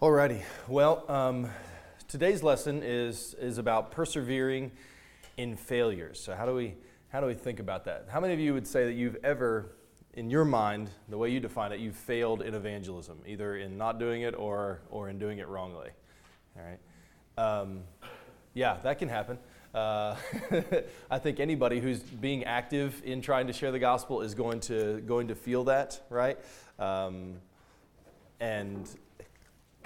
Alrighty. Well, um, today's lesson is is about persevering in failures. So how do we how do we think about that? How many of you would say that you've ever, in your mind, the way you define it, you've failed in evangelism, either in not doing it or or in doing it wrongly? All right. Um, yeah, that can happen. Uh, I think anybody who's being active in trying to share the gospel is going to going to feel that, right? Um, and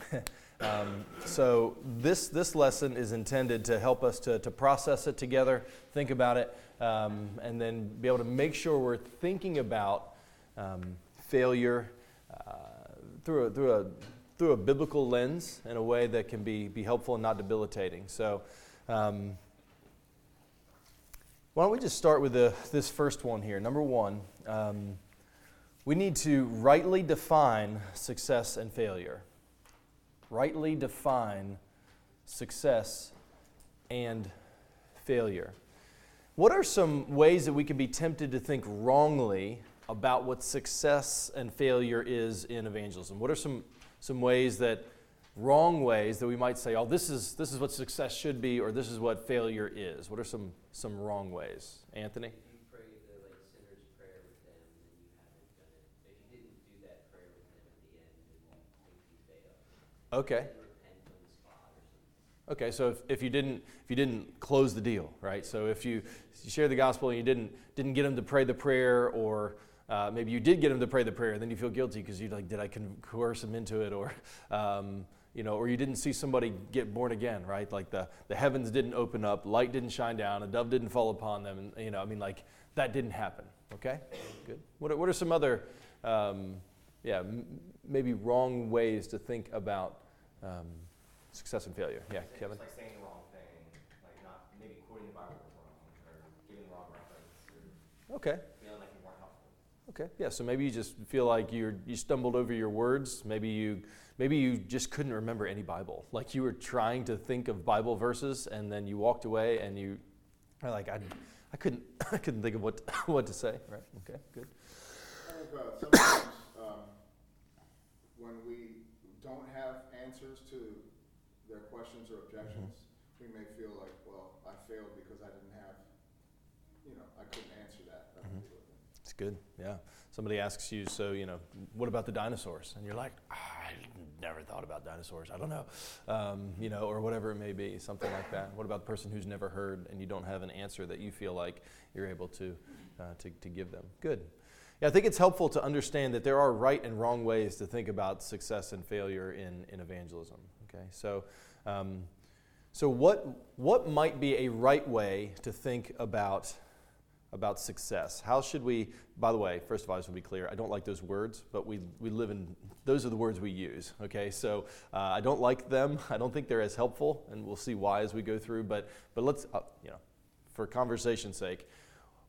um, so this, this lesson is intended to help us to, to process it together, think about it, um, and then be able to make sure we're thinking about um, failure uh, through, a, through, a, through a biblical lens in a way that can be, be helpful and not debilitating. So um, why don't we just start with the, this first one here? Number one, um, we need to rightly define success and failure rightly define success and failure. What are some ways that we can be tempted to think wrongly about what success and failure is in evangelism? What are some, some ways that, wrong ways that we might say, oh, this is, this is what success should be, or this is what failure is? What are some, some wrong ways? Anthony? Okay. Okay, so if, if you didn't if you didn't close the deal, right? So if you, you share the gospel and you didn't didn't get them to pray the prayer, or uh, maybe you did get them to pray the prayer, and then you feel guilty because you like, did I coerce them into it, or um, you know, or you didn't see somebody get born again, right? Like the the heavens didn't open up, light didn't shine down, a dove didn't fall upon them, and you know, I mean, like that didn't happen. Okay, good. What are, what are some other, um, yeah, m- maybe wrong ways to think about um, success and failure. Yeah, it's Kevin. like saying the wrong thing, like not maybe quoting the Bible wrong or giving the wrong reference. Or okay. Feeling like you weren't helpful. Okay. Yeah. So maybe you just feel like you you stumbled over your words. Maybe you maybe you just couldn't remember any Bible. Like you were trying to think of Bible verses, and then you walked away, and you are like I. I couldn't, I couldn't think of what, what to say. Right. Okay. Good. I think uh, sometimes um, when we don't have answers to their questions or objections, mm-hmm. we may feel like, well, I failed because I didn't have, you know, I couldn't answer that. Mm-hmm. It's good, yeah. Somebody asks you, so, you know, what about the dinosaurs? And you're like, ah, I never thought about dinosaurs. I don't know. Um, you know, or whatever it may be, something like that. What about the person who's never heard and you don't have an answer that you feel like you're able to, uh, to, to give them? Good. Yeah, I think it's helpful to understand that there are right and wrong ways to think about success and failure in, in evangelism. Okay, so, um, so what, what might be a right way to think about, about success? How should we, by the way, first of all, I just want to be clear, I don't like those words, but we, we live in, those are the words we use. Okay, so uh, I don't like them. I don't think they're as helpful, and we'll see why as we go through, but, but let's, uh, you know, for conversation's sake,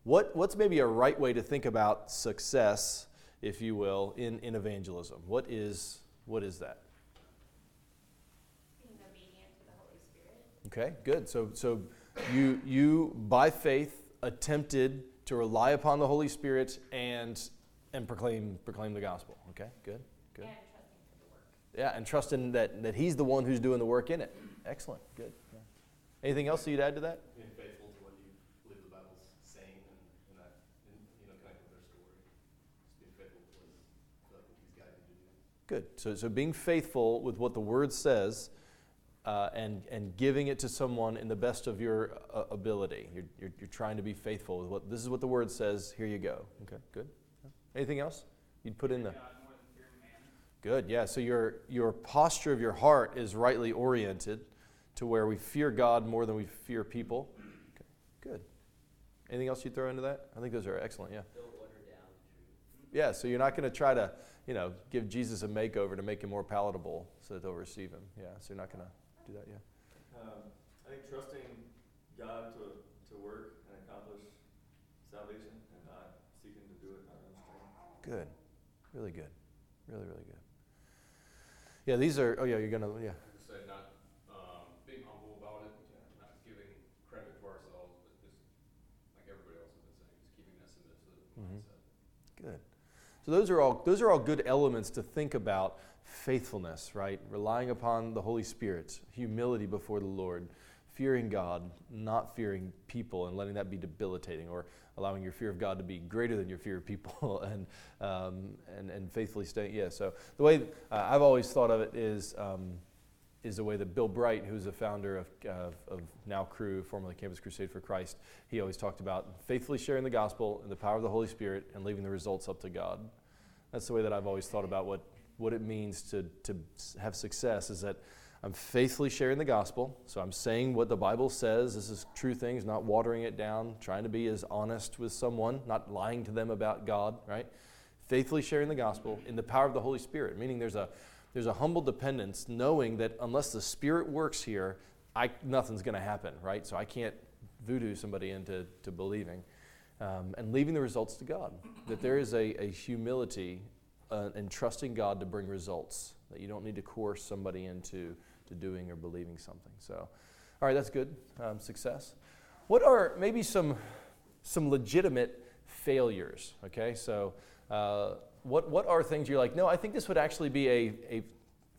what, what's maybe a right way to think about success, if you will, in, in evangelism? What is, what is that? Being obedient to the Holy Spirit. Okay, good. So, so you, you, by faith, attempted to rely upon the Holy Spirit and, and proclaim, proclaim the gospel. Okay, good, good. And trusting for the work. Yeah, and trusting that, that He's the one who's doing the work in it. Excellent, good. Yeah. Anything else you'd add to that? Good. So, so being faithful with what the Word says uh, and, and giving it to someone in the best of your uh, ability. You're, you're, you're, trying to be faithful with what this is what the Word says. Here you go. Okay, good. Anything else you'd put in the. Good. Yeah. So your your posture of your heart is rightly oriented to where we fear God more than we fear people. Okay. Good. Anything else you'd throw into that? I think those are excellent. Yeah. Yeah. So you're not going to try to you know, give Jesus a makeover to make him more palatable so that they'll receive him. Yeah, so you're not going to do that, yeah. Um, I think trusting God to, to work and accomplish salvation and not seeking to do it on our own strength. Good. Really good. Really, really good. Yeah, these are, oh yeah, you're going to, yeah. Say not um, being humble about it, not giving credit to ourselves, but just like everybody else has been saying, just keeping that submissive mm-hmm. mindset. Good. So those are all those are all good elements to think about faithfulness, right? Relying upon the Holy Spirit, humility before the Lord, fearing God, not fearing people, and letting that be debilitating, or allowing your fear of God to be greater than your fear of people, and um, and and faithfully staying. Yeah. So the way uh, I've always thought of it is. Um, is the way that Bill Bright, who's the founder of, of, of Now Cru, formerly Campus Crusade for Christ, he always talked about faithfully sharing the gospel and the power of the Holy Spirit and leaving the results up to God. That's the way that I've always thought about what, what it means to, to have success is that I'm faithfully sharing the gospel. So I'm saying what the Bible says. This is true things, not watering it down, trying to be as honest with someone, not lying to them about God, right? Faithfully sharing the gospel in the power of the Holy Spirit, meaning there's a there's a humble dependence, knowing that unless the Spirit works here, I, nothing's going to happen, right? So I can't voodoo somebody into to believing. Um, and leaving the results to God. That there is a, a humility uh, and trusting God to bring results. That you don't need to coerce somebody into to doing or believing something. So, all right, that's good. Um, success. What are maybe some some legitimate failures? Okay, so uh, what, what are things you're like, no, I think this would actually be a, a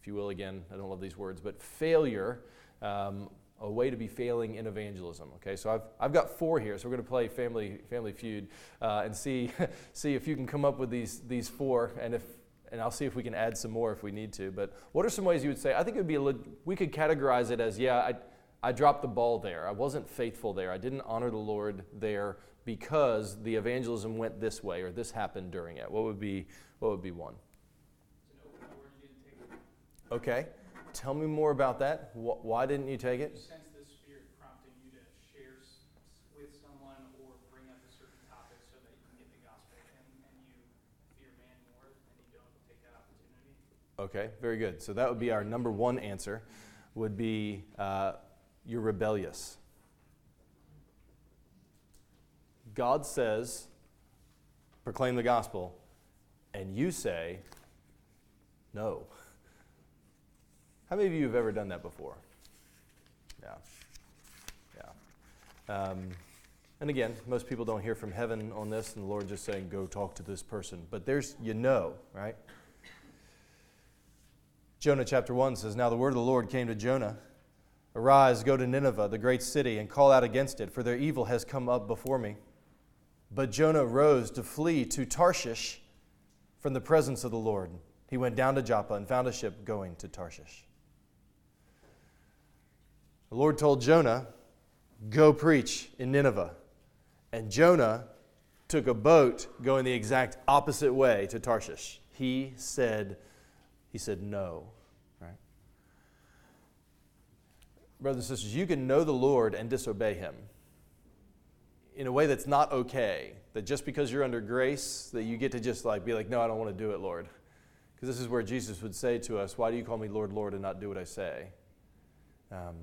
if you will, again, I don't love these words, but failure, um, a way to be failing in evangelism. Okay, so I've, I've got four here, so we're going to play Family, family Feud uh, and see, see if you can come up with these, these four, and if and I'll see if we can add some more if we need to. But what are some ways you would say? I think it would be a, we could categorize it as yeah, I, I dropped the ball there. I wasn't faithful there. I didn't honor the Lord there because the evangelism went this way or this happened during it. What would be what would be one? Okay. Tell me more about that. Why didn't you take it? You sense the Spirit prompting you to share with someone or bring up a certain topic so that you can get the gospel in, and you fear man more and you don't take that opportunity. Okay, very good. So that would be our number one answer. Would be uh, you're rebellious. God says, proclaim the gospel, and you say, no. How many of you have ever done that before? Yeah. Yeah. Um, and again, most people don't hear from heaven on this, and the Lord just saying, go talk to this person. But there's, you know, right? Jonah chapter 1 says, Now the word of the Lord came to Jonah Arise, go to Nineveh, the great city, and call out against it, for their evil has come up before me. But Jonah rose to flee to Tarshish from the presence of the Lord. He went down to Joppa and found a ship going to Tarshish. The Lord told Jonah, Go preach in Nineveh. And Jonah took a boat going the exact opposite way to Tarshish. He said, he said no. Right? Brothers and sisters, you can know the Lord and disobey him in a way that's not okay. That just because you're under grace, that you get to just like be like, no, I don't want to do it, Lord. Because this is where Jesus would say to us, why do you call me Lord, Lord, and not do what I say? Um,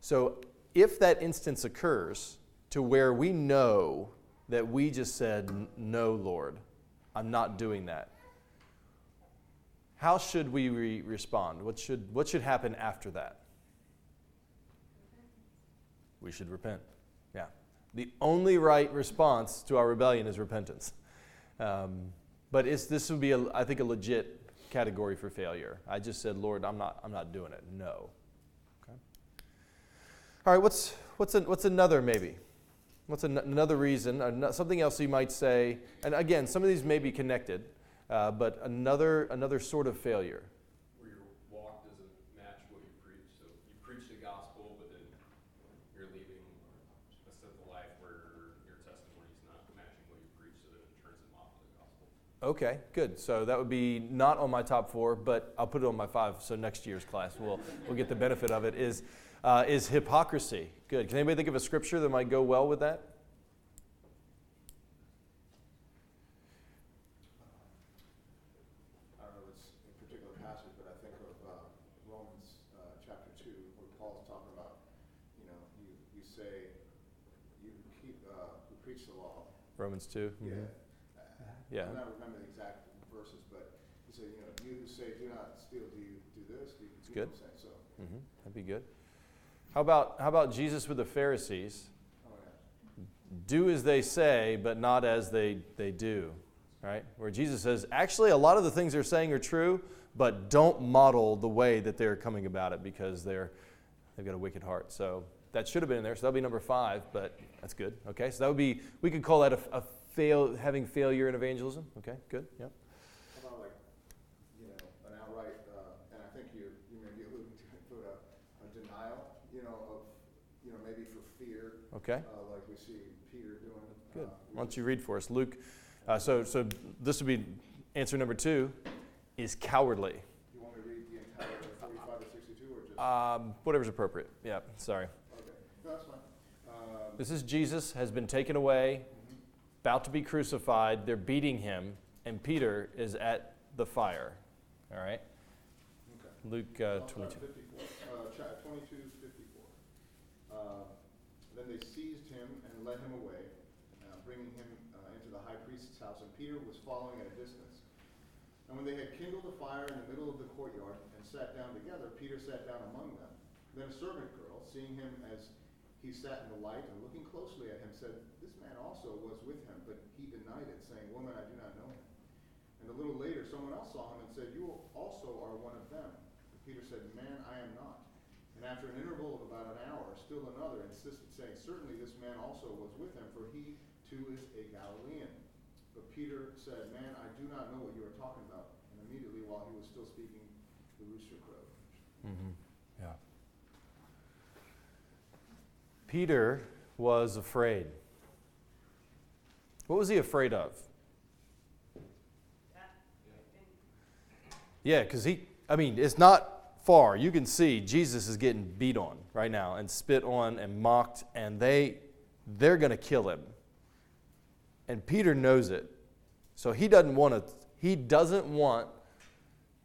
so if that instance occurs to where we know that we just said, no, Lord, I'm not doing that. How should we re- respond? What should, what should happen after that? We should repent. Yeah. The only right response to our rebellion is repentance. Um, but this would be, a, I think, a legit category for failure. I just said, Lord, I'm not, I'm not doing it. No. Okay. All right, what's, what's, an, what's another maybe? What's an, another reason? something else you might say, and again, some of these may be connected, uh, but another, another sort of failure. Okay, good. So that would be not on my top four, but I'll put it on my five. So next year's class, we'll we'll get the benefit of it. Is uh, is hypocrisy good? Can anybody think of a scripture that might go well with that? I don't know if it's a particular passage, but I think of uh, Romans uh, chapter two, where Paul's talking about, you know, you you say you keep uh, who preach the law. Romans 2 mm-hmm. Yeah yeah. I don't remember the exact verses, but he said, you know, you who say, do not steal, do you do this? Do you, it's good. Say, so. Mm-hmm. That'd be good. How about, how about Jesus with the Pharisees? Oh, yeah. Do as they say, but not as they, they do. right? Where Jesus says, actually, a lot of the things they're saying are true, but don't model the way that they're coming about it because they're, they've got a wicked heart. So that should have been in there. So that'll be number five, but that's good. Okay, so that would be, we could call that a, a fail, having failure in evangelism. Okay, good. Yep. How about like, you know, an outright, uh, and I think you, you may be alluding to it, but a, a denial, you know, of, you know, maybe for fear, Okay. uh, like we see Peter doing. Good. uh, Why don't you read for us, Luke? Uh, so, so this would be answer number two: is cowardly. You want me to read the entire forty-five to sixty-two, or just? Um, whatever's appropriate. Yeah. Sorry. Okay, no, that's fine. Um, This is Jesus has been taken away. About to be crucified. They're beating him, and Peter is at the fire. All right. Okay. Luke uh, 22. at 54, uh, 22, 54. Uh, Then they seized him and led him away, uh, bringing him uh, into the high priest's house, and Peter was following at a distance. And when they had kindled a fire in the middle of the courtyard and sat down together, Peter sat down among them. Then a servant girl, seeing him as he sat in the light and looking closely at him, said, This man also was with him, but he denied it, saying, Woman, I do not know him. And a little later, someone else saw him and said, You also are one of them. Peter said, Man, I am not. And after an interval of about an hour, still another insisted, saying, Certainly this man also was with him, for he too is a Galilean. But Peter said, Man, I do not know what you are talking about. And immediately while he was still speaking, the rooster crowed. Mm-hmm. Yeah. Peter was afraid. What was he afraid of? Yeah, because he, I mean, it's not far. You can see Jesus is getting beat on right now and spit on and mocked, and they, they're going to kill him. And Peter knows it. So he doesn't want to, he doesn't want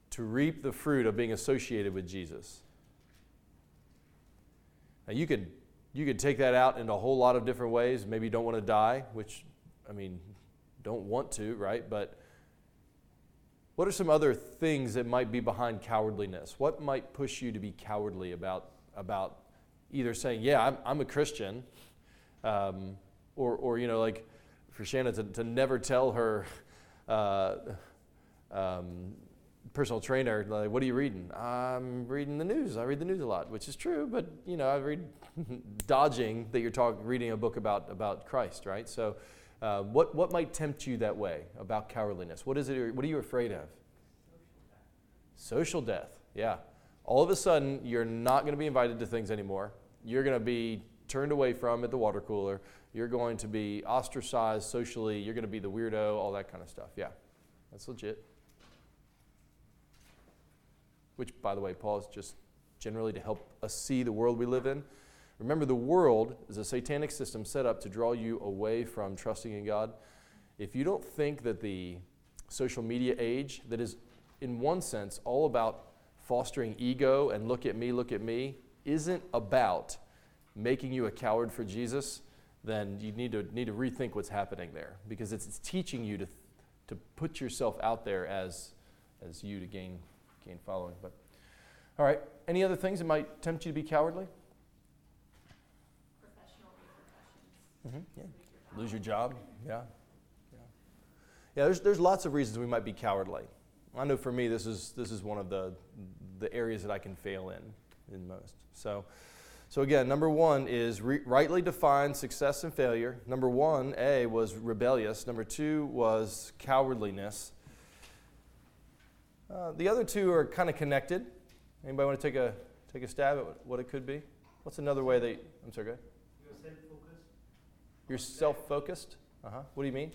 to reap the fruit of being associated with Jesus. Now you could you could take that out in a whole lot of different ways. Maybe you don't want to die, which I mean, don't want to, right? But what are some other things that might be behind cowardliness? What might push you to be cowardly about about either saying, "Yeah, I'm, I'm a Christian," um, or or you know, like for Shannon to, to never tell her. Uh, um, personal trainer, like, what are you reading? I'm reading the news. I read the news a lot, which is true, but you know, I read dodging that you're talking, reading a book about about Christ, right? So, uh, what what might tempt you that way about cowardliness? What is it? What are you afraid of? Social death. Yeah. All of a sudden, you're not going to be invited to things anymore. You're going to be turned away from at the water cooler. You're going to be ostracized socially. You're going to be the weirdo. All that kind of stuff. Yeah, that's legit which, by the way, Paul is just generally to help us see the world we live in. Remember, the world is a satanic system set up to draw you away from trusting in God. If you don't think that the social media age, that is, in one sense, all about fostering ego and look at me, look at me, isn't about making you a coward for Jesus, then you need to, need to rethink what's happening there because it's, it's teaching you to, to put yourself out there as, as you to gain gain following. But all right, any other things that might tempt you to be cowardly? Professional repercussions. Mm-hmm. Yeah. Lose Lose your job. Yeah. Yeah. Yeah. There's there's lots of reasons we might be cowardly. I know for me, this is this is one of the the areas that I can fail in in most. So. So again, number one is re- rightly define success and failure. Number one, A, was rebellious. Number two was cowardliness. Uh, the other two are kind of connected. Anybody want to take a take a stab at what it could be? What's another way that I'm sorry, go ahead. You're self-focused. You're self-focused. Uh huh. What do you mean?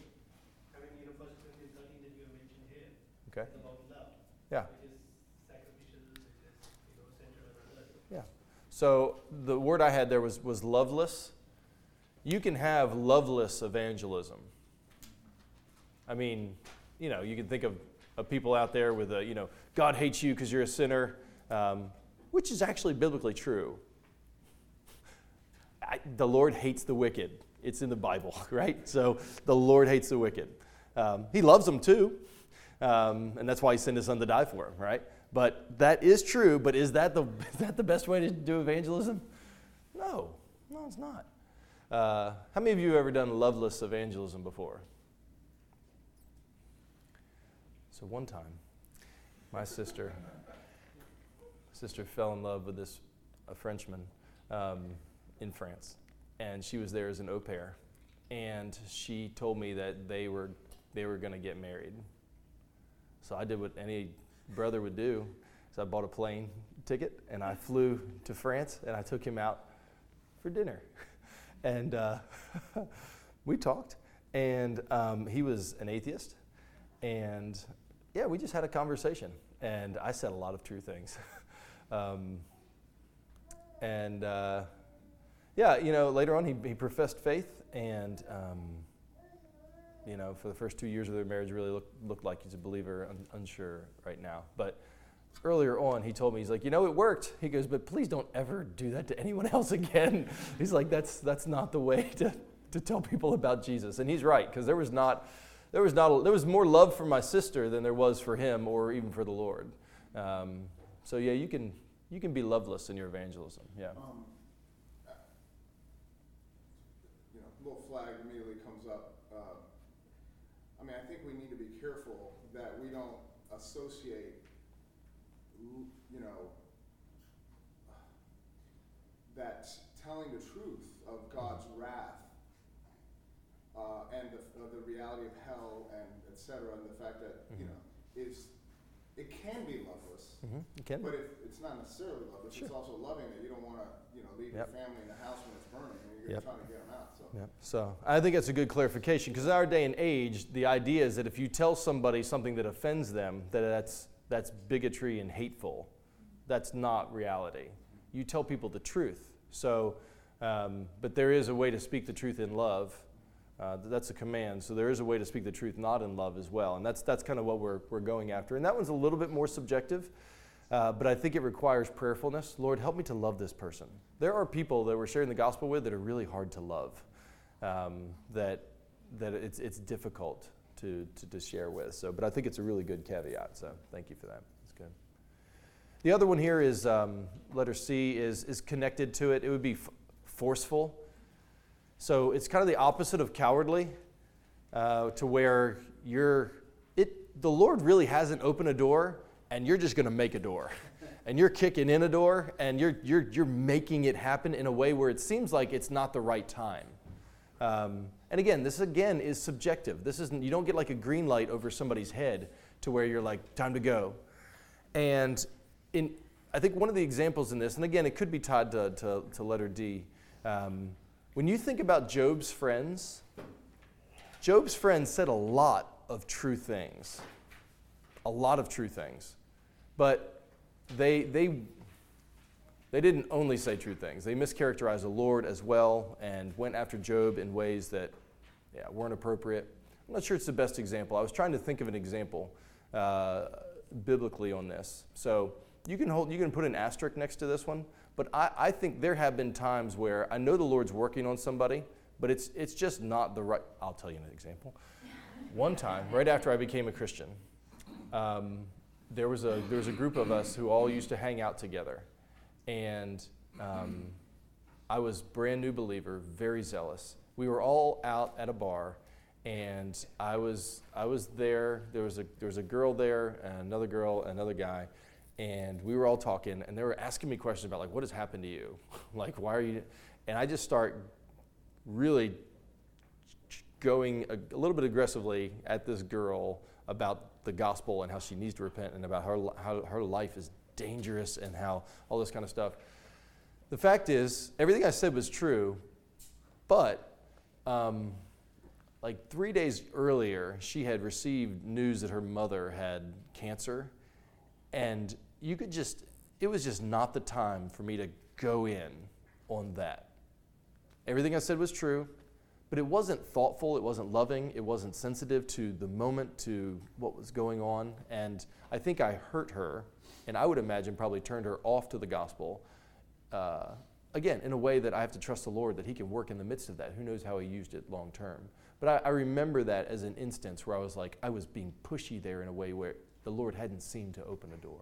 I mean, you know, first Corinthians 13 that you have mentioned here. Okay. About love. Yeah. Which is sacrificial, which is, you know, others. So the word I had there was was loveless. You can have loveless evangelism. I mean, you know, you can think of, of people out there with a, you know, God hates you because you're a sinner, um, which is actually biblically true. I, the Lord hates the wicked. It's in the Bible, right? So the Lord hates the wicked. Um, he loves them too, um, and that's why He sent His Son to die for them, right? But that is true. But is that the is that the best way to do evangelism? No, no, it's not. Uh, how many of you have ever done loveless evangelism before? So one time, my sister, sister fell in love with this a Frenchman um, in France, and she was there as an au pair, and she told me that they were they were going to get married. So I did what any brother would do. So I bought a plane ticket and I flew to France and I took him out for dinner, and uh, we talked. And um, he was an atheist, and yeah, we just had a conversation, and I said a lot of true things. um, and uh, yeah, you know, later on he, he professed faith, and um, you know, for the first two years of their marriage, really looked looked like he's a believer. un- unsure right now, but earlier on, he told me he's like, you know, it worked. He goes, but please don't ever do that to anyone else again. he's like, that's that's not the way to to tell people about Jesus, and he's right because there was not. There was, not there was more love for my sister than there was for him or even for the Lord. Um, so yeah, you can you can be loveless in your evangelism. Yeah. Um, you know, little flag immediately comes up. Uh, I mean, I think we need to be careful that we don't associate, you know, that telling the truth of God's wrath uh, and the, uh, the reality of hell and et cetera, and the fact that, you Mhm. know, is, it can be loveless. Mm-hmm. You can. But if it's not necessarily loveless, Sure. it's also loving that you don't want to, you know, leave Yep. your family in the house when it's burning and you're Yep. trying to get them out. So Yeah. So I think that's a good clarification because in our day and age, the idea is that if you tell somebody something that offends them, that that's that's bigotry and hateful. That's not reality. You tell people the truth. So, um, but there is a way to speak the truth in love. Uh, that's a command. So there is a way to speak the truth not in love as well, and that's that's kind of what we're we're going after. And that one's a little bit more subjective. Uh, but I think it requires prayerfulness. Lord, help me to love this person. There are people that we're sharing the gospel with that are really hard to love, um, that, that it's, it's difficult to, to, to share with. So, but I think it's a really good caveat. So thank you for that. That's good. The other one here is um, letter C is, is connected to it. It would be f- forceful. So it's kind of the opposite of cowardly, uh, to where you're, it, the Lord really hasn't opened a door and you're just going to make a door. And you're kicking in a door and you're, you're, you're making it happen in a way where it seems like it's not the right time. Um, and again, this again is subjective. This isn't, you don't get like a green light over somebody's head to where you're like, time to go. And in, I think one of the examples in this, and again, it could be tied to, to, to letter D. Um, when you think about Job's friends, Job's friends said a lot of true things, a lot of true things. But they, they, they didn't only say true things. They mischaracterized the Lord as well and went after Job in ways that yeah, weren't appropriate. I'm not sure it's the best example. I was trying to think of an example uh, biblically on this. So you can, hold, you can put an asterisk next to this one, but I, I think there have been times where I know the Lord's working on somebody, but it's, it's just not the right. I'll tell you an example. One time, right after I became a Christian, um, there, was a, there was a group of us who all used to hang out together. And um, I was brand new believer, very zealous. We were all out at a bar, and I was I was there. There was a there was a girl there, another girl, another guy, and we were all talking, and they were asking me questions about like what has happened to you, like why are you, and I just start really going a, a little bit aggressively at this girl about the gospel and how she needs to repent and about her, how her life is dangerous and how all this kind of stuff. The fact is, everything I said was true, but um, like three days earlier, she had received news that her mother had cancer, and you could just, it was just not the time for me to go in on that. Everything I said was true, but it wasn't thoughtful, it wasn't loving, it wasn't sensitive to the moment, to what was going on. And I think I hurt her, and I would imagine probably turned her off to the gospel. Uh, again, in a way that I have to trust the Lord that He can work in the midst of that. Who knows how He used it long term? But I, I remember that as an instance where I was like, I was being pushy there in a way where the Lord hadn't seemed to open a door.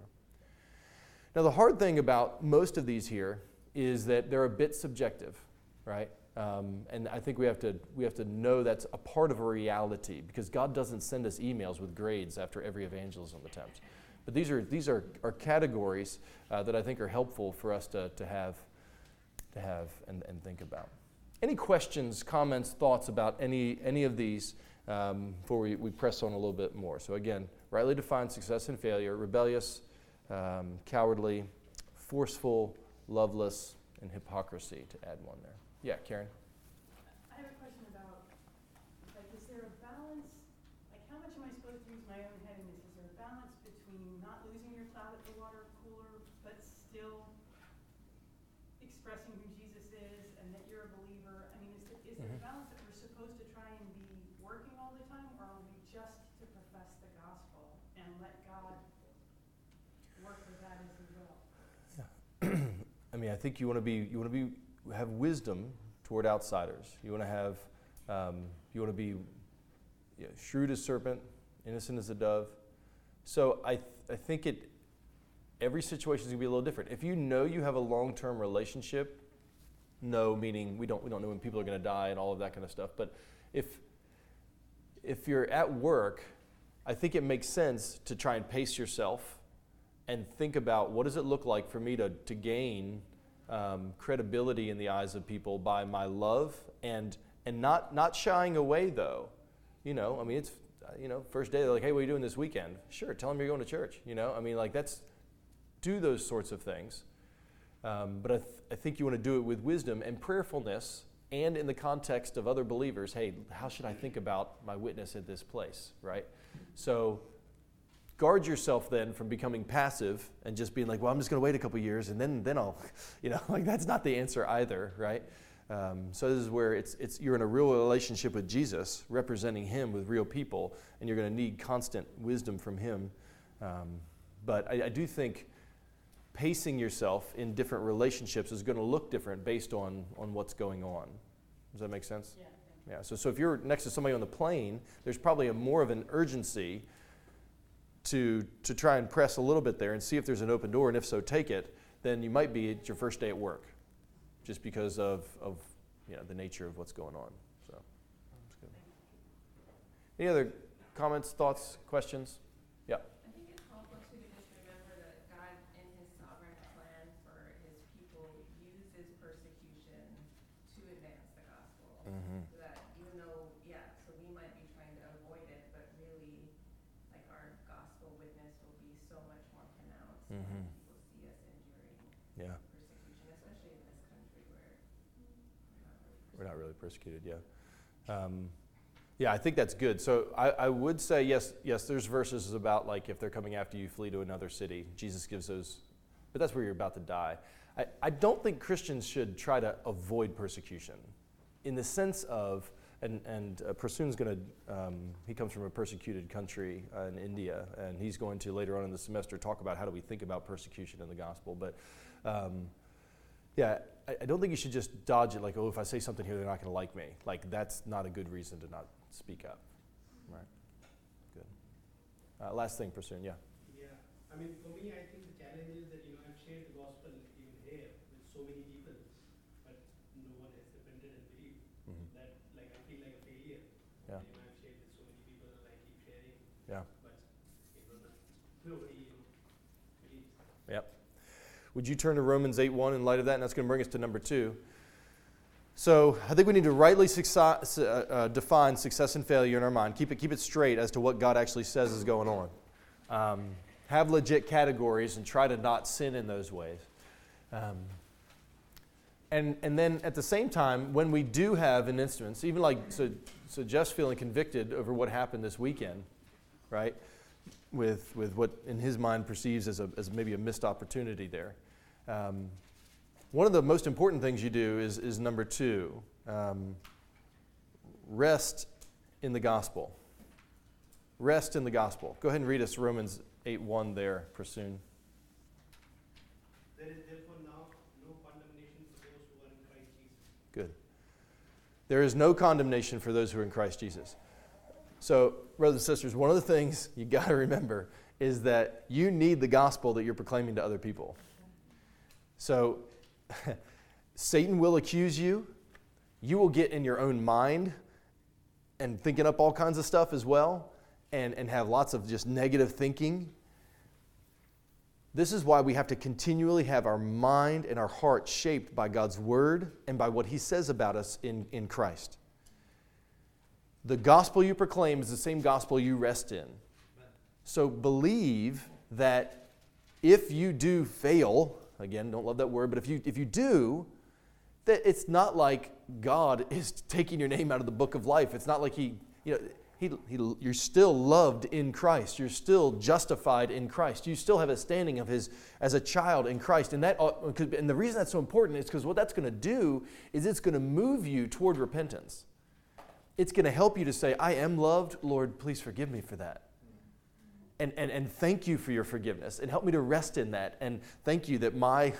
Now, the hard thing about most of these here is that they're a bit subjective, right? Um, and I think we have to we have to know that's a part of a reality because God doesn't send us emails with grades after every evangelism attempt. But these are these are, are categories uh, that I think are helpful for us to, to have to have and, and think about. Any questions, comments, thoughts about any any of these um, before we, we press on a little bit more? So again, rightly defined success and failure, rebellious, um, cowardly, forceful, loveless, and hypocrisy. To add one there. Yeah, Karen. I have a question about, like, is there a balance, like, how much am I supposed to use my own head in this? Is there a balance between not losing your cloud at the water cooler, but still expressing who Jesus is and that you're a believer? I mean, is there, is there a Mhm. balance that we're supposed to try and be working all the time, or are we just to profess the gospel and let God work with that as he will? I mean, I think you want to be you want to be have wisdom toward outsiders. You want to have um, you want to be you know, shrewd as serpent, innocent as a dove. So I th- I think it every situation is gonna be a little different. If you know you have a long term relationship, no meaning we don't we don't know when people are gonna die and all of that kind of stuff. But if if you're at work, I think it makes sense to try and pace yourself and think about what does it look like for me to, to gain um, credibility in the eyes of people by my love and and not not shying away though. You know i mean it's you know first day they're like hey what are you doing this weekend? Sure tell them you're going to church. You know i mean like that's do those sorts of things. Um, but I, th- I think you want to do it with wisdom and prayerfulness and in the context of other believers. Hey how should i think about my witness at this place? Right? So guard yourself then from becoming passive and just being like, well, I'm just going to wait a couple years and then then I'll, you know, like that's not the answer either, right? Um, so this is where it's it's you're in a real relationship with Jesus, representing Him with real people, and you're going to need constant wisdom from Him. Um, but I, I do think pacing yourself in different relationships is going to look different based on on what's going on. Does that make sense? Yeah. Yeah. So so if you're next to somebody on the plane, there's probably a more of an urgency to, to try and press a little bit there and see if there's an open door, and if so, take it, then you might be at your first day at work just because of, of you know, the nature of what's going on. So. Any other comments, thoughts, questions? Yeah. I think it's helpful to remember that God, in His sovereign plan for His people, uses persecution to advance the gospel. Mm-hmm. So that even though, yeah, so we might be trying to avoid it, but really, like our gospel witness will be so much more pronounced Mhm. when people see us enduring Yeah. persecution, especially in this country where we're not really. We're not really persecuted, yeah. Um, yeah, I think that's good. So I, I would say yes, yes. There's verses about like if they're coming after you, flee to another city. Jesus gives those, but that's where you're about to die. I, I don't think Christians should try to avoid persecution, in the sense of and and uh, Prasoon's going to um, he comes from a persecuted country uh, in India, and he's going to later on in the semester talk about how do we think about persecution in the gospel, but. Um, yeah, I, don't think you should just dodge it like, oh, if I say something here, they're not going to like me. Like, that's not a good reason to not speak up. Right? Good. Uh, last thing, Prasoon, yeah. Yeah, I mean, for me, I think the challenge is that, you know, I've shared the gospel even here with so many people, but no one has repented and believed. Mhm. That, like, I feel like a failure. Yeah. You know, I've shared with so many people and I keep sharing, Yeah. but, you know, not- nobody, you know, believes. Yep. Would you turn to Romans 8 1 in light of that? And that's going to bring us to number two. So I think we need to rightly success, uh, uh, define success and failure in our mind. Keep it, keep it straight as to what God actually says is going on. Um, have legit categories and try to not sin in those ways. Um, and, and then at the same time, when we do have an instance, even like, so, so feeling convicted over what happened this weekend, right? With, with what in his mind perceives as, a, as maybe a missed opportunity there. Um, one of the most important things you do is, is number two um, rest in the gospel. Rest in the gospel. Go ahead and read us Romans 8 1 there, Prasoon. There is therefore now no condemnation for those who are in Christ Jesus. Good. There is no condemnation for those who are in Christ Jesus. So, brothers and sisters, one of the things you got to remember is that you need the gospel that you're proclaiming to other people. So, Satan will accuse you. you will get in your own mind and thinking up all kinds of stuff as well and, and have lots of just negative thinking. This is why we have to continually have our mind and our heart shaped by God's word and by what he says about us in, in Christ. The gospel you proclaim is the same gospel you rest in. So believe that if you do fail, again, don't love that word, but if you, if you do, that it's not like God is taking your name out of the book of life. It's not like He, you know, he, he, you're still loved in Christ. You're still justified in Christ. You still have a standing of His as a child in Christ. And, that, and the reason that's so important is because what that's going to do is it's going to move you toward repentance. It's going to help you to say, I am loved. Lord, please forgive me for that. And, and, and thank you for your forgiveness. And help me to rest in that. And thank you that my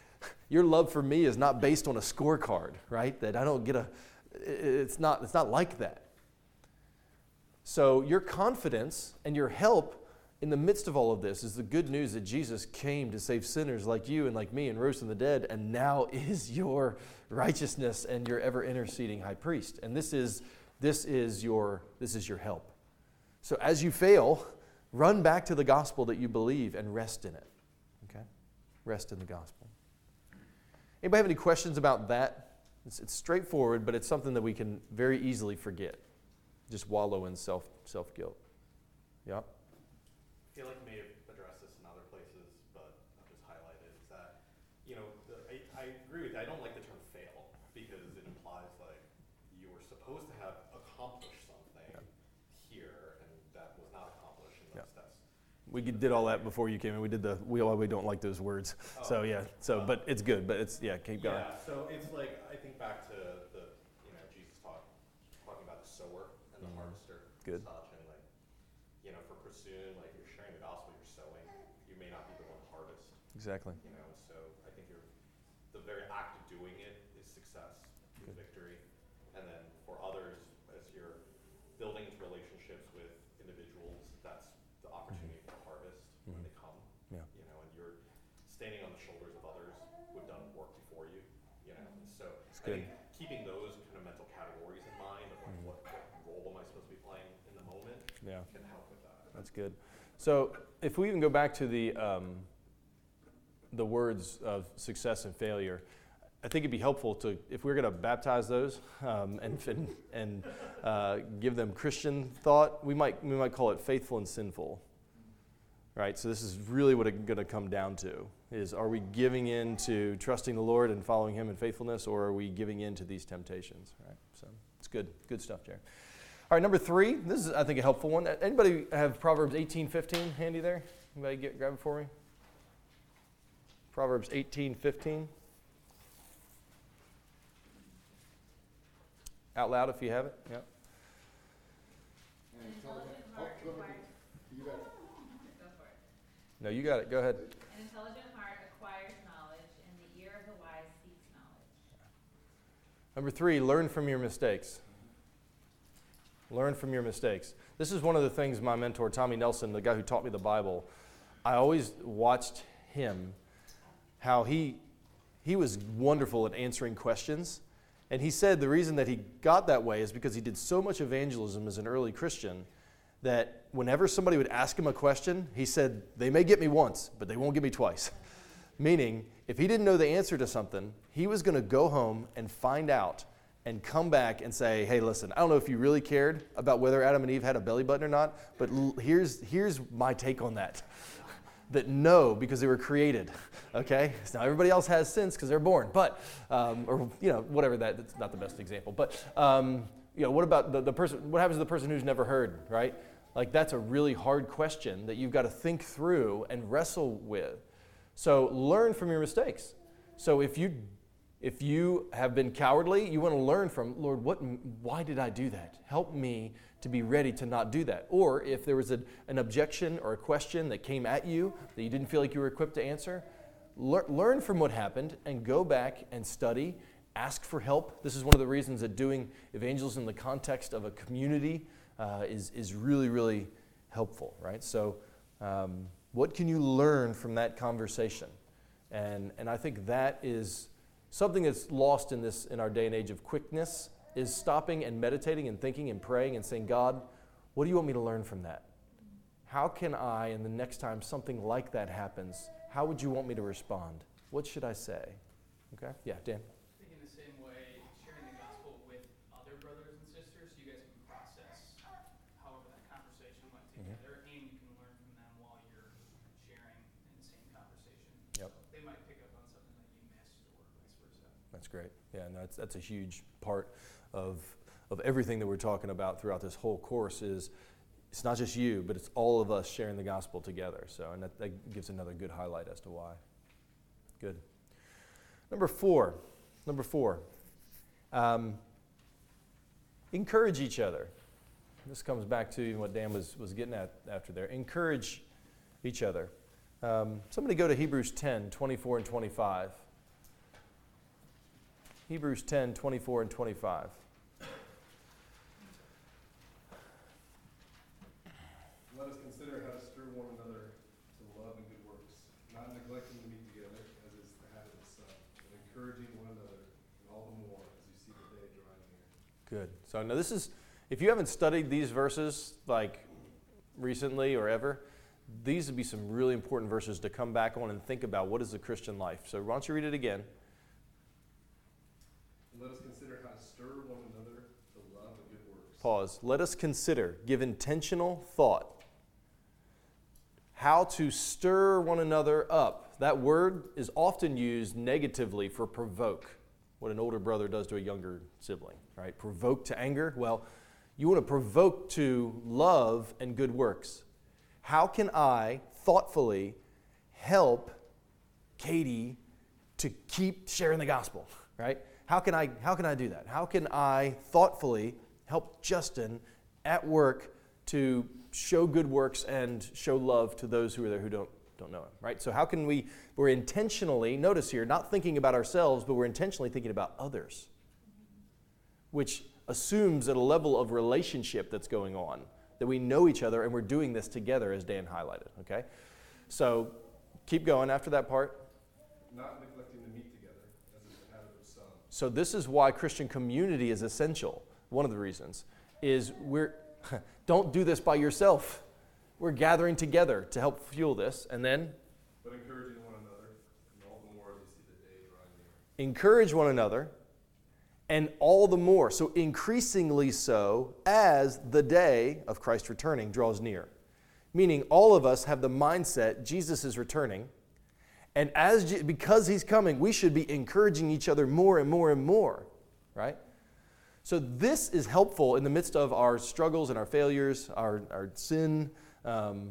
your love for me is not based on a scorecard, right? That I don't get a, it's not, it's not like that. So your confidence and your help in the midst of all of this is the good news that Jesus came to save sinners like you and like me and rose from the dead, and now is your righteousness and your ever interceding high priest. And this is, this is, your, this is your help. So as you fail, run back to the gospel that you believe and rest in it. Okay? Rest in the gospel. Anybody have any questions about that? It's, it's straightforward, but it's something that we can very easily forget. Just wallow in self self guilt. Yeah. I feel like you may have addressed this in other places, but I'll just highlight it. Is that you know the, I, I agree with you. I don't like the term fail because it implies like you were supposed to have accomplished something Yeah. here and that was not accomplished, Yeah. that's, that's We did all that before you came in. We did the we we don't like those words. So Oh. yeah. So but it's good. But it's yeah. Keep going. Yeah, so it's like, I think back to the, you know, Jesus talk, talking about the sower and the Mhm. harvester. Good. And like, you know, for pursuing, like, you're sharing the gospel, you're sowing, you may not be the one to harvest, Exactly. you know, so I think you're, the very act of doing it is success, is Good. victory. And then for others, as you're building into relationships with individuals, that's the opportunity for harvest when Mhm. they come. Yeah. You know, and you're standing on the shoulders of others who've done work before you, you know, and so It's I good. think keeping those kind of mental categories in mind of like Mhm. what, what role am I supposed to be playing in the moment Yeah. can help with that. That's good. So if we even go back to the um, the words of success and failure, I think it'd be helpful to if we're going to baptize those um, and and, and uh, give them Christian thought, we might we might call it faithful and sinful. Right. So this is really what it's going to come down to: is are we giving in to trusting the Lord and following Him in faithfulness, or are we giving in to these temptations? Right. So it's good, good stuff, Jerry. All right, number three. This is, I think, a helpful one. Anybody have Proverbs eighteen fifteen handy there? Anybody get grab it for me? Proverbs eighteen fifteen. Out loud if you have it. Yep. And An intelligent, intelligent oh, heart go ahead. requires, You got it. go for it. No, you got it. Go ahead. An intelligent heart acquires knowledge, and the ear of the wise seeks knowledge. Number three, learn from your mistakes. Learn from your mistakes. This is one of the things my mentor, Tommy Nelson, the guy who taught me the Bible, I always watched him, how he, he was wonderful at answering questions. And he said the reason that he got that way is because he did so much evangelism as an early Christian that whenever somebody would ask him a question, he said, They may get me once, but they won't get me twice. Meaning, if he didn't know the answer to something, he was going to go home and find out and come back and say, hey, listen, I don't know if you really cared about whether Adam and Eve had a belly button or not, but l- here's, here's my take on that. that no, because they were created. Okay? Now everybody else has sins because they're born, but, um, or, you know, whatever that, that's not the best example. But, um, you know, what about the, the person, what happens to the person who's never heard, right? Like, that's a really hard question that you've got to think through and wrestle with. So learn from your mistakes. So if you if you have been cowardly, you want to learn from Lord, what why did I do that? Help me to be ready to not do that. Or if there was a, an objection or a question that came at you that you didn't feel like you were equipped to answer, lear, learn from what happened and go back and study, ask for help. This is one of the reasons that doing evangelism in the context of a community uh, is, is really, really helpful, right? So, um, what can you learn from that conversation? And, and I think that is Something that's lost in this in our day and age of quickness is stopping and meditating and thinking and praying and saying, God, what do you want me to learn from that? How can I, and the next time something like that happens, how would you want me to respond? What should I say? Okay? Yeah, Dan. I think in the same way, sharing the gospel with other brothers and sisters, you guys can process however that conversation went Mhm. together, and you can learn from them while you're sharing in the same conversation. Yep. So They might pick up on something that you missed, or vice versa. That's great. Yeah, no, that's, that's a huge part of, of everything that we're talking about throughout this whole course is it's not just you, but it's all of us sharing the gospel together. So, and that, that gives another good highlight as to why. Good. Number four. Number four. Um, encourage each other. This comes back to even what Dan was, was getting at after there. Encourage each other. Um, somebody go to Hebrews 10 24 and 25. Hebrews 10 24 and 25. Let us consider how to stir one another to love and good works, not neglecting to meet together, as is the habit of some, but encouraging one another, and all the more as you see the day drawing near. Good. So now this is, if you haven't studied these verses like recently or ever, these would be some really important verses to come back on and think about what is the Christian life. So why don't you read it again? Let us consider how to stir one another to love and good works. Pause. Let us consider, give intentional thought, how to stir one another up. That word is often used negatively for provoke, what an older brother does to a younger sibling, right? Provoke to anger. Well, you want to provoke to love and good works. How can I thoughtfully help Katie to keep sharing the gospel, right? How can I how can I do that? How can I thoughtfully help Justin at work to show good works and show love to those who are there who don't don't know him, right? So how can we we're intentionally notice here not thinking about ourselves, but we're intentionally thinking about others. Which assumes at a level of relationship that's going on that we know each other and we're doing this together as Dan highlighted, okay? So keep going after that part. Not neglecting to meet together, as is the habit of some. So this is why Christian community is essential. One of the reasons is we're don't do this by yourself. We're gathering together to help fuel this, and then But encouraging one another, and all the more as you see the day drawing near. encourage one another, and all the more, so increasingly so, as the day of Christ returning draws near. Meaning, all of us have the mindset Jesus is returning, and as because He's coming, we should be encouraging each other more and more and more, right? So this is helpful in the midst of our struggles and our failures, our, our sin. Um,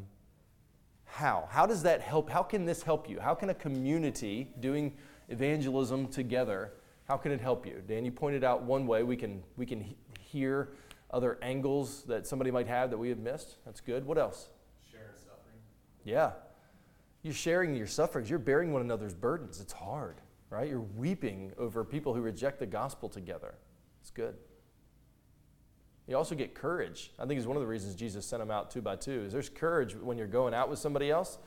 how? How does that help? How can this help you? How can a community doing evangelism together, how can it help you? Dan, you pointed out one way we can, we can he- hear other angles that somebody might have that we have missed. That's good. What else? Sharing suffering. Yeah. You're sharing your sufferings. You're bearing one another's burdens. It's hard, right? You're weeping over people who reject the gospel together. It's good. You also get courage. I think is one of the reasons Jesus sent them out two by two. Is there's courage when you're going out with somebody else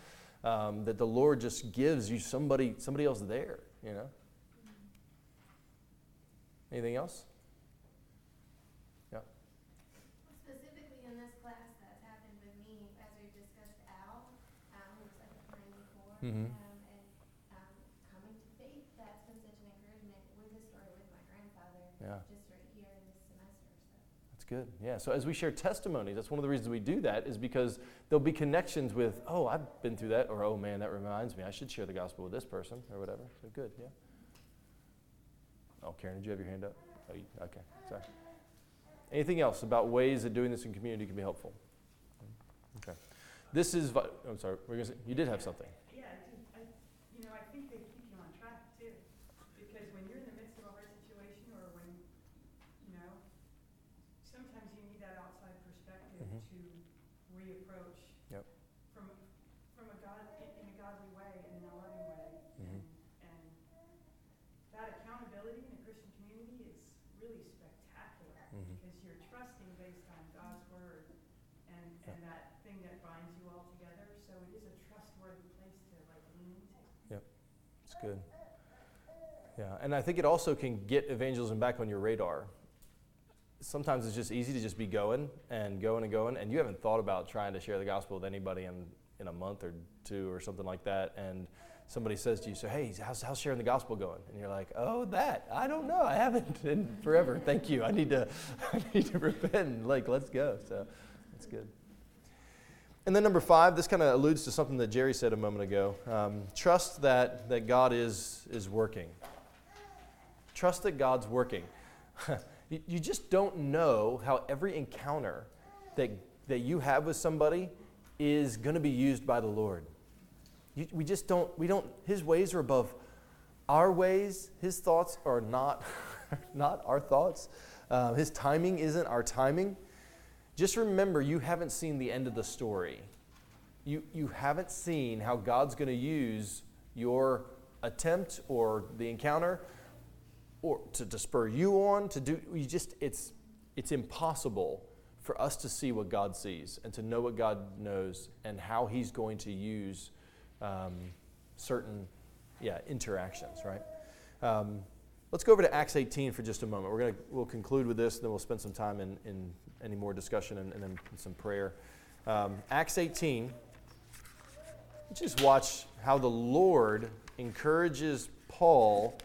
um, that the Lord just gives you somebody somebody else there. You know. Anything else? Yeah. Specifically in this class, that's happened with me, as we've discussed Al, um, who was like a Mhm. Um, and, um, coming to faith, that's been such an encouragement with the story with my grandfather. Yeah. Just right here in this semester, so. That's good. Yeah. So as we share testimonies, that's one of the reasons we do that is because there'll be connections with, oh, I've been through that, or oh man, that reminds me, I should share the gospel with this person, or whatever. So good. Yeah. Oh, Karen, did you have your hand up? Oh, you, okay. Sorry. Anything else about ways that doing this in community can be helpful? Okay. This is. Vi- I'm sorry. We're gonna say, you did have something. Yeah, I do, I, you know, I think they keep you on track too, because when you're in the midst of a hard situation or when, you know, sometimes you need that outside perspective Mhm. To reapproach. Yep. From, from a God, in, a godly way and in a loving way. Mhm. And, and that accountability in a Christian community is really spectacular, Mhm. because you're trusting based on God's word and, and that thing that binds you all together, so it is a trustworthy place to like lean into. Yep. It's good. Yeah, and I think it also can get evangelism back on your radar. Sometimes it's just easy to just be going and going and going, and you haven't thought about trying to share the gospel with anybody in, in a month or two or something like that. And somebody says to you, so hey, how's, how's sharing the gospel going? And you're like, oh, that, I don't know, I haven't in forever. Thank you. I need to, I need to repent. Like, let's go. So that's good. And then number five, this kind of alludes to something that Jerry said a moment ago. Um, trust that, that God is, is working. Trust that God's working. you, just don't know how every encounter that, that you have with somebody is going to be used by the Lord. You, we just don't, we don't, His ways are above our ways. His thoughts are not, not our thoughts. Uh, his timing isn't our timing. Just remember, you haven't seen the end of the story. You, you haven't seen how God's going to use your attempt or the encounter or to, to spur you on to do you just it's it's impossible for us to see what god sees and to know what god knows and how he's going to use um, certain yeah interactions right? Um, let's go over to acts 18 for just a moment. We're to we'll conclude with this and then we'll spend some time in, in any more discussion and, and then some prayer. Um, acts 18 just watch how the lord encourages paul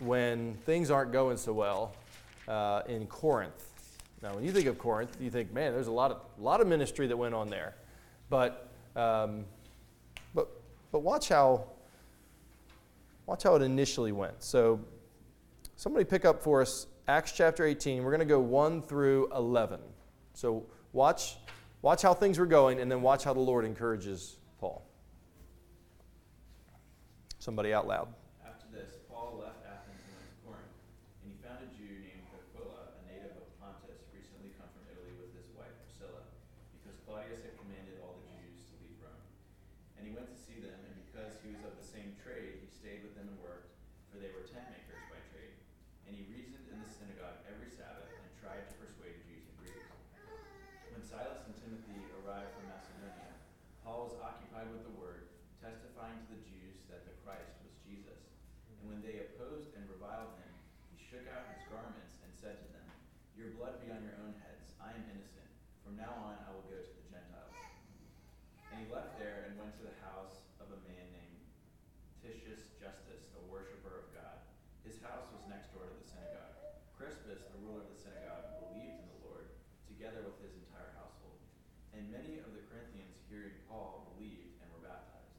when things aren't going so well uh, in Corinth. Now, when you think of Corinth, you think, man, there's a lot of, lot of ministry that went on there. But, um, but, but watch how, watch how it initially went. So, somebody pick up for us Acts chapter 18. We're going to go 1 through 11. So, watch, watch how things were going, and then watch how the Lord encourages Paul. Somebody out loud. After this, Paul left Athens and went to Corinth, and he found a Jew named Aquila, a native of Pontus, recently come from Italy with his wife Priscilla, because Claudius had commanded all the Jews to leave Rome. And he went to see them, and because he was of the same trade, he stayed with them and worked, for they were tent makers by trade. And he reasoned in the synagogue every Sabbath and tried to persuade Jews and Greeks. When Silas and Timothy arrived from Macedonia, Paul was occupied with the word, testifying to the Jews that the Christ was Jesus. And when they opposed and reviled him, he shook out his garments and said to them, Your blood be on your own heads. I am innocent. From now on I will go to the Gentiles. And he left there and went to the house of a man named Titius Justus, a worshiper of God. His house was next door to the synagogue. Crispus, the ruler of the synagogue, believed in the Lord, together with his entire household. And many of the Corinthians, hearing Paul, believed and were baptized.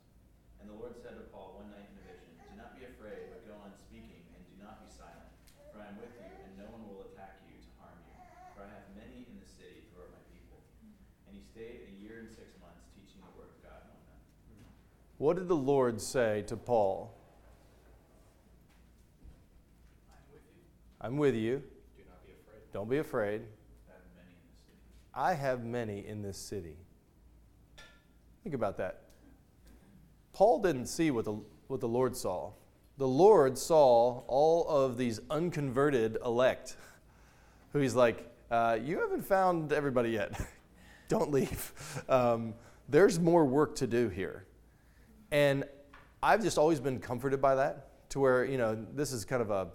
And the Lord said to Paul one night in a vision, Do not be afraid, but go on speaking, and do not be silent, for I am with you, and no one will attack you to harm you. For I have many in the city who are my people. And he stayed a year and six months, teaching the word of God among them. What did the Lord say to Paul? I'm with you. I'm with you. Do not be afraid. Don't be afraid. I have many in the city. I have many in this city. Think about that. Paul didn't see what the, what the Lord saw. The Lord saw all of these unconverted elect who he's like, uh, You haven't found everybody yet. Don't leave. Um, there's more work to do here. And I've just always been comforted by that, to where, you know, this is kind of a,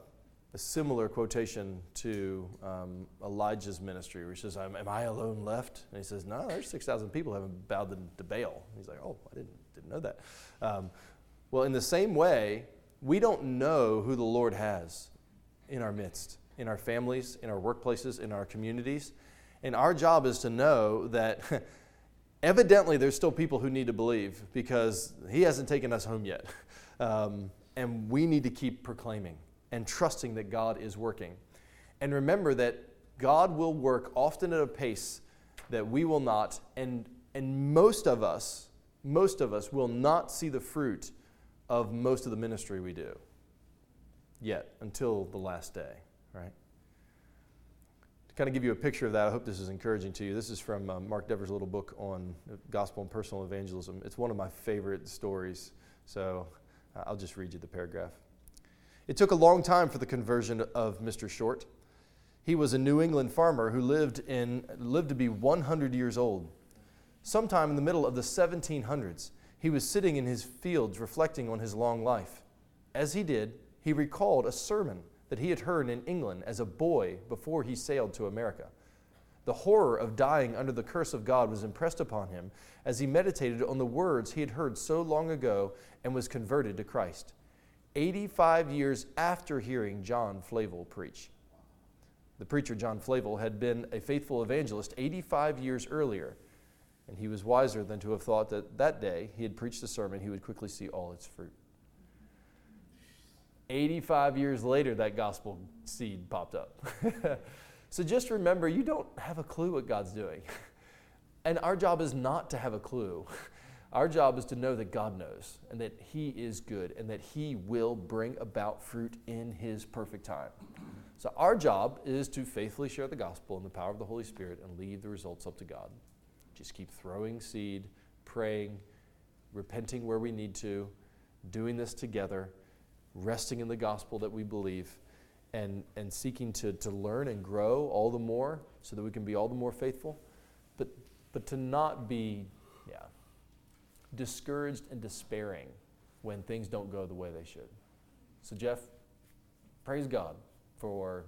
a similar quotation to um, Elijah's ministry, where he says, Am I alone left? And he says, No, there's 6,000 people haven't bowed to, to Baal. He's like, Oh, I didn't, didn't know that. Um, well, in the same way, we don't know who the Lord has in our midst, in our families, in our workplaces, in our communities. And our job is to know that evidently there's still people who need to believe because He hasn't taken us home yet. Um, and we need to keep proclaiming and trusting that God is working. And remember that God will work often at a pace that we will not, and, and most of us, most of us will not see the fruit of most of the ministry we do yet until the last day, right? Kind of give you a picture of that, I hope this is encouraging to you. This is from uh, Mark Dever's little book on gospel and personal evangelism. It's one of my favorite stories, so uh, I'll just read you the paragraph. It took a long time for the conversion of Mr. Short. He was a New England farmer who lived, in, lived to be 100 years old. Sometime in the middle of the 1700s, he was sitting in his fields reflecting on his long life. As he did, he recalled a sermon that he had heard in England as a boy before he sailed to America. The horror of dying under the curse of God was impressed upon him as he meditated on the words he had heard so long ago and was converted to Christ. 85 years after hearing John Flavel preach. The preacher, John Flavel, had been a faithful evangelist 85 years earlier, and he was wiser than to have thought that that day he had preached a sermon he would quickly see all its fruit. 85 years later, that gospel seed popped up. so just remember, you don't have a clue what God's doing. And our job is not to have a clue. Our job is to know that God knows and that He is good and that He will bring about fruit in His perfect time. So, our job is to faithfully share the gospel in the power of the Holy Spirit and leave the results up to God. Just keep throwing seed, praying, repenting where we need to, doing this together, resting in the gospel that we believe, and, and seeking to, to learn and grow all the more so that we can be all the more faithful. But, but to not be, yeah, discouraged and despairing when things don't go the way they should. So, Jeff, praise God for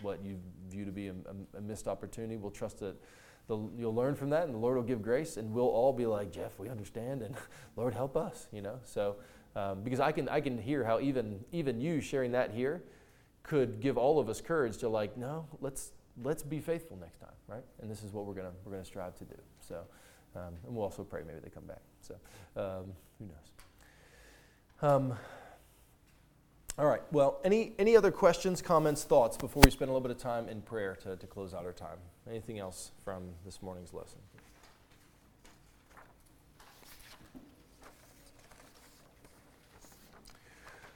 what you view to be a, a, a missed opportunity. We'll trust that the, you'll learn from that, and the Lord will give grace, and we'll all be like, Jeff, we understand, and Lord, help us, you know? So, um, because I can, I can hear how even, even you sharing that here could give all of us courage to, like, no, let's, let's be faithful next time, right? And this is what we're going to we're gonna strive to do. So, um, and we'll also pray maybe they come back. So, um, who knows? Um, all right. Well, any, any other questions, comments, thoughts before we spend a little bit of time in prayer to, to close out our time? Anything else from this morning's lesson?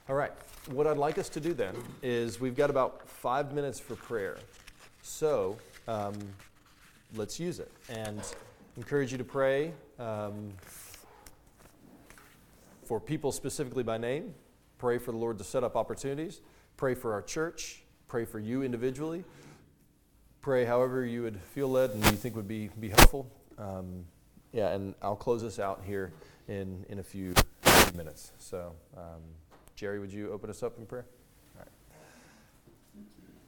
All right. What I'd like us to do then is we've got about five minutes for prayer. So um, let's use it. And encourage you to pray um, for people specifically by name. Pray for the Lord to set up opportunities. Pray for our church. Pray for you individually. Pray however you would feel led and you think would be, be helpful. Um, yeah, and I'll close this out here in, in a few minutes. So, um, Jerry, would you open us up in prayer?